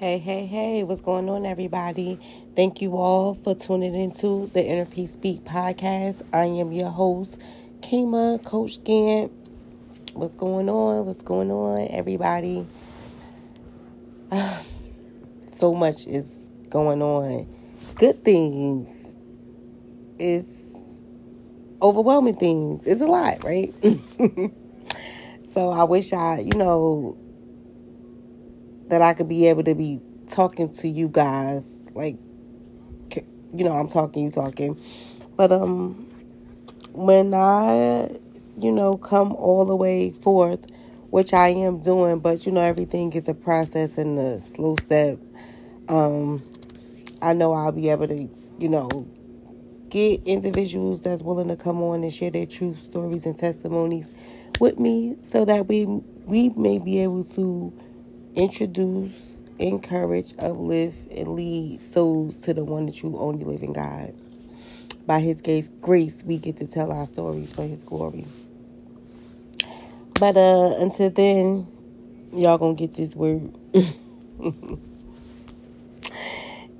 Hey, hey, hey, what's going on, everybody? Thank you all for tuning into the Inner Peace Speak podcast. I am your host, Kima, Coach Gant. What's going on? What's going on, everybody? so much is going on. Good things. It's overwhelming things. It's a lot, right? so I wish I, you know, that I could be able to be talking to you guys like you know I'm talking you talking. But um when I you know come all the way forth which I am doing but you know everything is a process and a slow step um I know I'll be able to you know get individuals that's willing to come on and share their true stories and testimonies with me so that we we may be able to introduce, encourage, uplift, and lead souls to the one that you only live in God. By His grace, grace, we get to tell our stories for His glory. But uh, until then, y'all gonna get this word.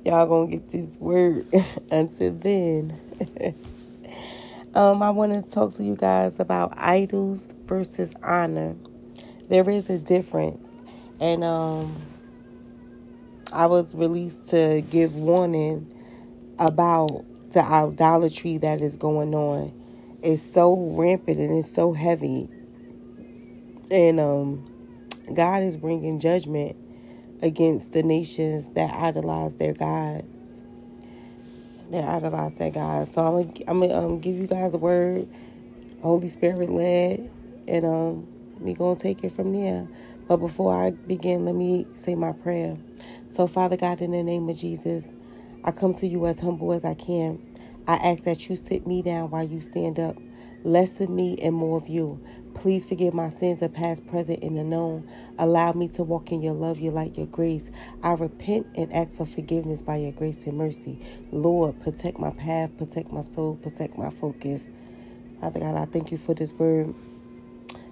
y'all gonna get this word. until then, um, I want to talk to you guys about idols versus honor. There is a difference and um, I was released to give warning about the idolatry that is going on. It's so rampant and it's so heavy, and um, God is bringing judgment against the nations that idolize their gods. They idolize their gods. So I'm gonna, I'm gonna um, give you guys a word, Holy Spirit led, and um, we gonna take it from there. But before I begin, let me say my prayer. So, Father God, in the name of Jesus, I come to you as humble as I can. I ask that you sit me down while you stand up. Less of me and more of you. Please forgive my sins of past, present, and unknown. Allow me to walk in your love, your light, your grace. I repent and ask for forgiveness by your grace and mercy. Lord, protect my path, protect my soul, protect my focus. Father God, I thank you for this word.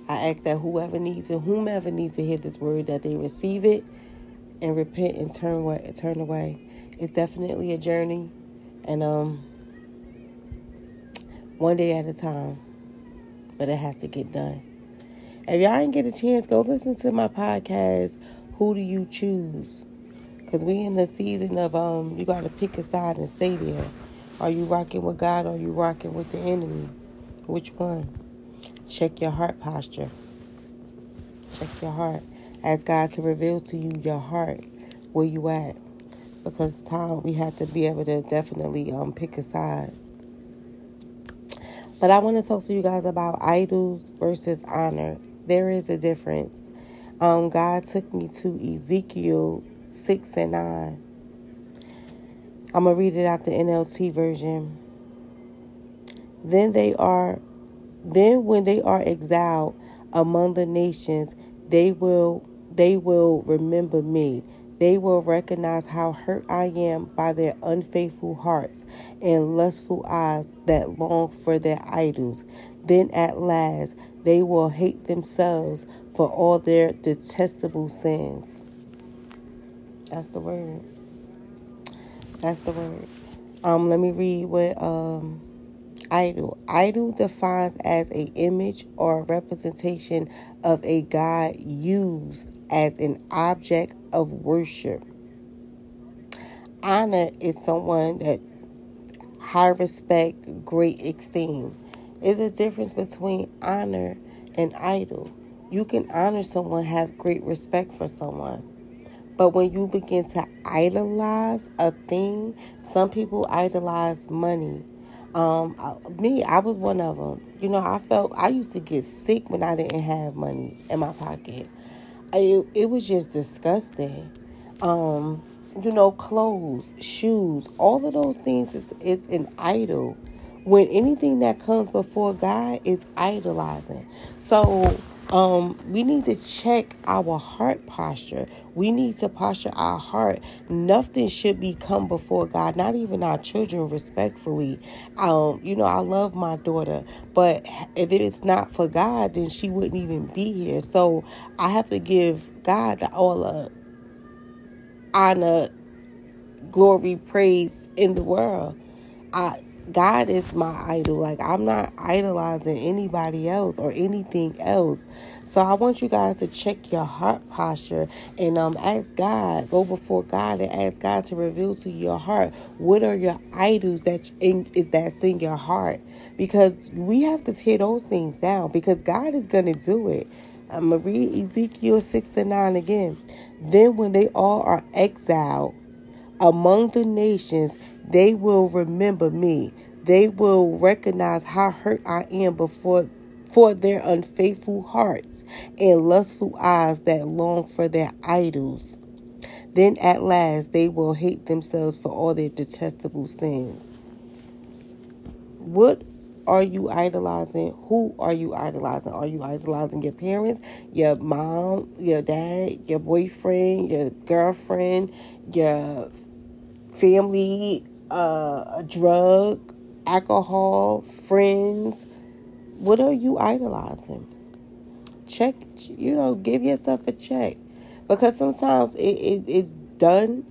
I ask that whoever needs it, whomever needs to hear this word, that they receive it and repent and turn away. Turn away. It's definitely a journey, and um, one day at a time. But it has to get done. If y'all didn't get a chance, go listen to my podcast. Who do you choose? Because we in the season of um, you got to pick a side and stay there. Are you rocking with God? Or are you rocking with the enemy? Which one? Check your heart posture. Check your heart. Ask God to reveal to you your heart, where you at. Because time we have to be able to definitely um pick a side. But I want to talk to you guys about idols versus honor. There is a difference. Um, God took me to Ezekiel 6 and 9. I'm going to read it out the NLT version. Then they are then when they are exiled among the nations, they will they will remember me. They will recognize how hurt I am by their unfaithful hearts and lustful eyes that long for their idols. Then at last they will hate themselves for all their detestable sins. That's the word. That's the word. Um, let me read what um idol. Idol defines as a image or representation of a god used as an object of worship. Honor is someone that high respect, great esteem. Is a difference between honor and idol. You can honor someone, have great respect for someone. But when you begin to idolize a thing, some people idolize money um, me, I was one of them. You know, I felt I used to get sick when I didn't have money in my pocket. It, it was just disgusting. Um, you know, clothes, shoes, all of those things is, is an idol. When anything that comes before God is idolizing. So um, we need to check our heart posture. We need to posture our heart. Nothing should be come before God, not even our children, respectfully. Um, you know, I love my daughter, but if it is not for God, then she wouldn't even be here. So I have to give God all the honor, glory, praise in the world. I God is my idol. Like I'm not idolizing anybody else or anything else. So I want you guys to check your heart posture and um ask God, go before God and ask God to reveal to your heart what are your idols that in, is that's in your heart because we have to tear those things down because God is gonna do it. I'm gonna read Ezekiel six and nine again. Then when they all are exiled among the nations, they will remember me. They will recognize how hurt I am before for their unfaithful hearts and lustful eyes that long for their idols. Then at last they will hate themselves for all their detestable sins. What are you idolizing? Who are you idolizing? Are you idolizing your parents, your mom, your dad, your boyfriend, your girlfriend, your family, uh, a drug, alcohol, friends? What are you idolizing? Check, you know, give yourself a check. Because sometimes it, it it's done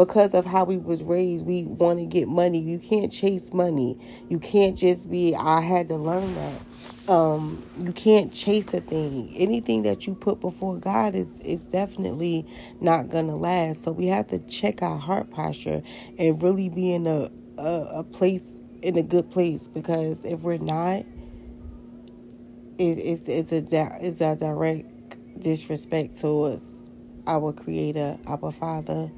because of how we was raised. We want to get money. You can't chase money. You can't just be, I had to learn that. Um, you can't chase a thing. Anything that you put before God is is definitely not gonna last. So we have to check our heart posture and really be in a a, a place in a good place because if we're not, it, it's it's a it's a direct disrespect towards our Creator, our Father,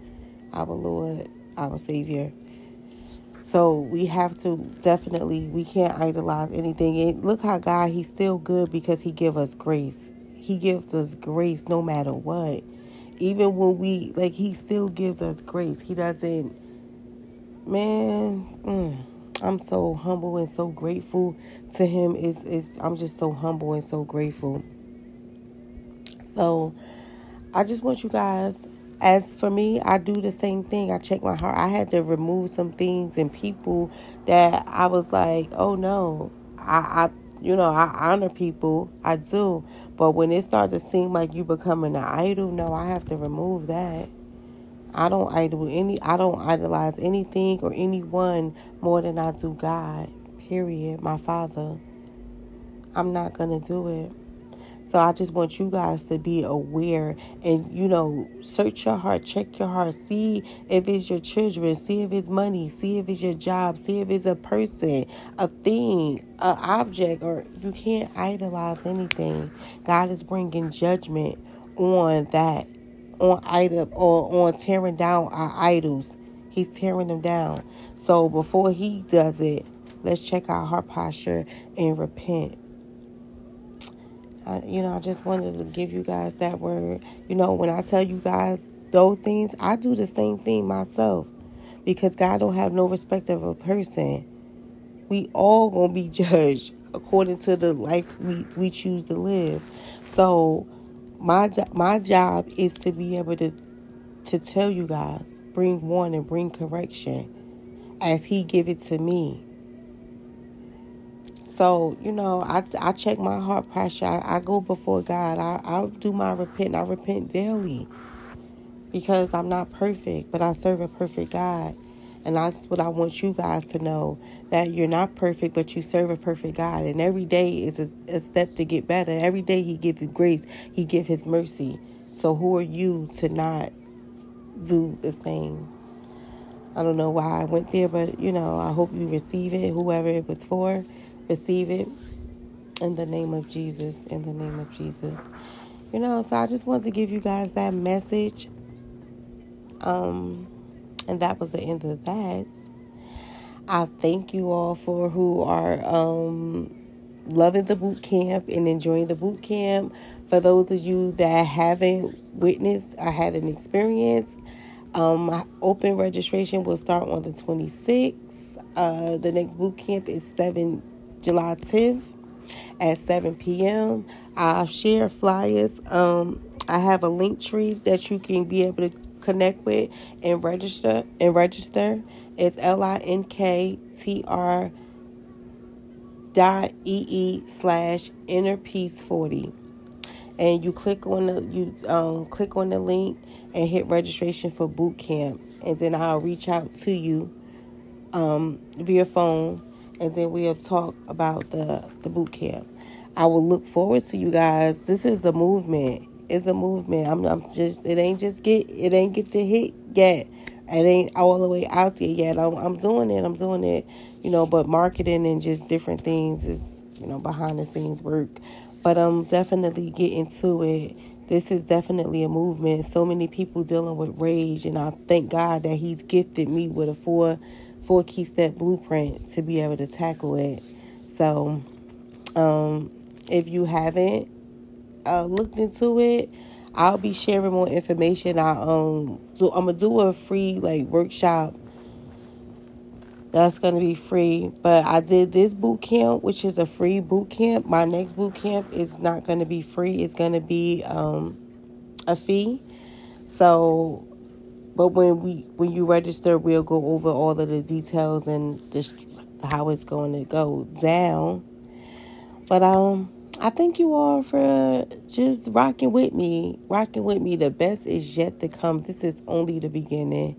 our Lord, our Savior. So we have to definitely we can't idolize anything. And look how God He's still good because He give us grace. He gives us grace no matter what. Even when we like He still gives us grace. He doesn't man, mm, I'm so humble and so grateful to him. Is is I'm just so humble and so grateful. So I just want you guys as for me, I do the same thing. I check my heart. I had to remove some things and people that I was like, oh no, I, I you know, I honor people. I do. But when it starts to seem like you becoming an idol, no, I have to remove that. I don't idol any I don't idolize anything or anyone more than I do God. Period. My father. I'm not gonna do it. So I just want you guys to be aware and, you know, search your heart, check your heart, see if it's your children, see if it's money, see if it's your job, see if it's a person, a thing, an object, or you can't idolize anything. God is bringing judgment on that, on idol, or on tearing down our idols. He's tearing them down. So before he does it, let's check our heart posture and repent. I, you know, I just wanted to give you guys that word. You know, when I tell you guys those things, I do the same thing myself because God don't have no respect of a person. We all gonna be judged according to the life we, we choose to live. So my my job is to be able to to tell you guys, bring warning, bring correction as He give it to me. So, you know, I, I check my heart posture. I, I go before God. I, I do my repent. I repent daily because I'm not perfect, but I serve a perfect God. And that's what I want you guys to know that you're not perfect, but you serve a perfect God. And every day is a, a step to get better. Every day He gives you grace, He gives His mercy. So, who are you to not do the same? I don't know why I went there, but you know, I hope you receive it, whoever it was for receive it in the name of Jesus. In the name of Jesus. You know, so I just wanted to give you guys that message. Um, and that was the end of that. I thank you all for who are um loving the boot camp and enjoying the boot camp. For those of you that haven't witnessed, I had an experience. Um, my open registration will start on the 26th. Uh, the next boot camp is 7 July 10th at 7 p.m. I'll share flyers. Um, I have a link tree that you can be able to connect with and register and register. It's L I N K T R dot E E slash inner peace 40. and you click on the you um, click on the link and hit registration for boot camp, and then I'll reach out to you um, via phone, and then we'll talk about the the boot camp. I will look forward to you guys. This is a movement. It's a movement. I'm, I'm just. It ain't just get. It ain't get the hit yet. It ain't all the way out there yet. I'm, I'm doing it. I'm doing it. You know, but marketing and just different things is you know behind the scenes work. But I'm definitely getting to it. This is definitely a movement. So many people dealing with rage, and I thank God that He's gifted me with a four four key step blueprint to be able to tackle it. So, um, if you haven't uh, looked into it, I'll be sharing more information. I um, so I'm gonna do a free like workshop. That's gonna be free, but I did this boot camp, which is a free boot camp. My next boot camp is not gonna be free. It's gonna be um, a fee. So, but when we when you register, we'll go over all of the details and this, how it's going to go down. But um I thank you all for just rocking with me. Rocking with me. The best is yet to come. This is only the beginning.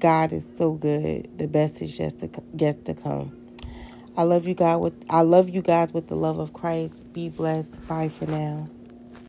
God is so good. The best is just to yet to come. I love you God with I love you guys with the love of Christ. Be blessed. Bye for now.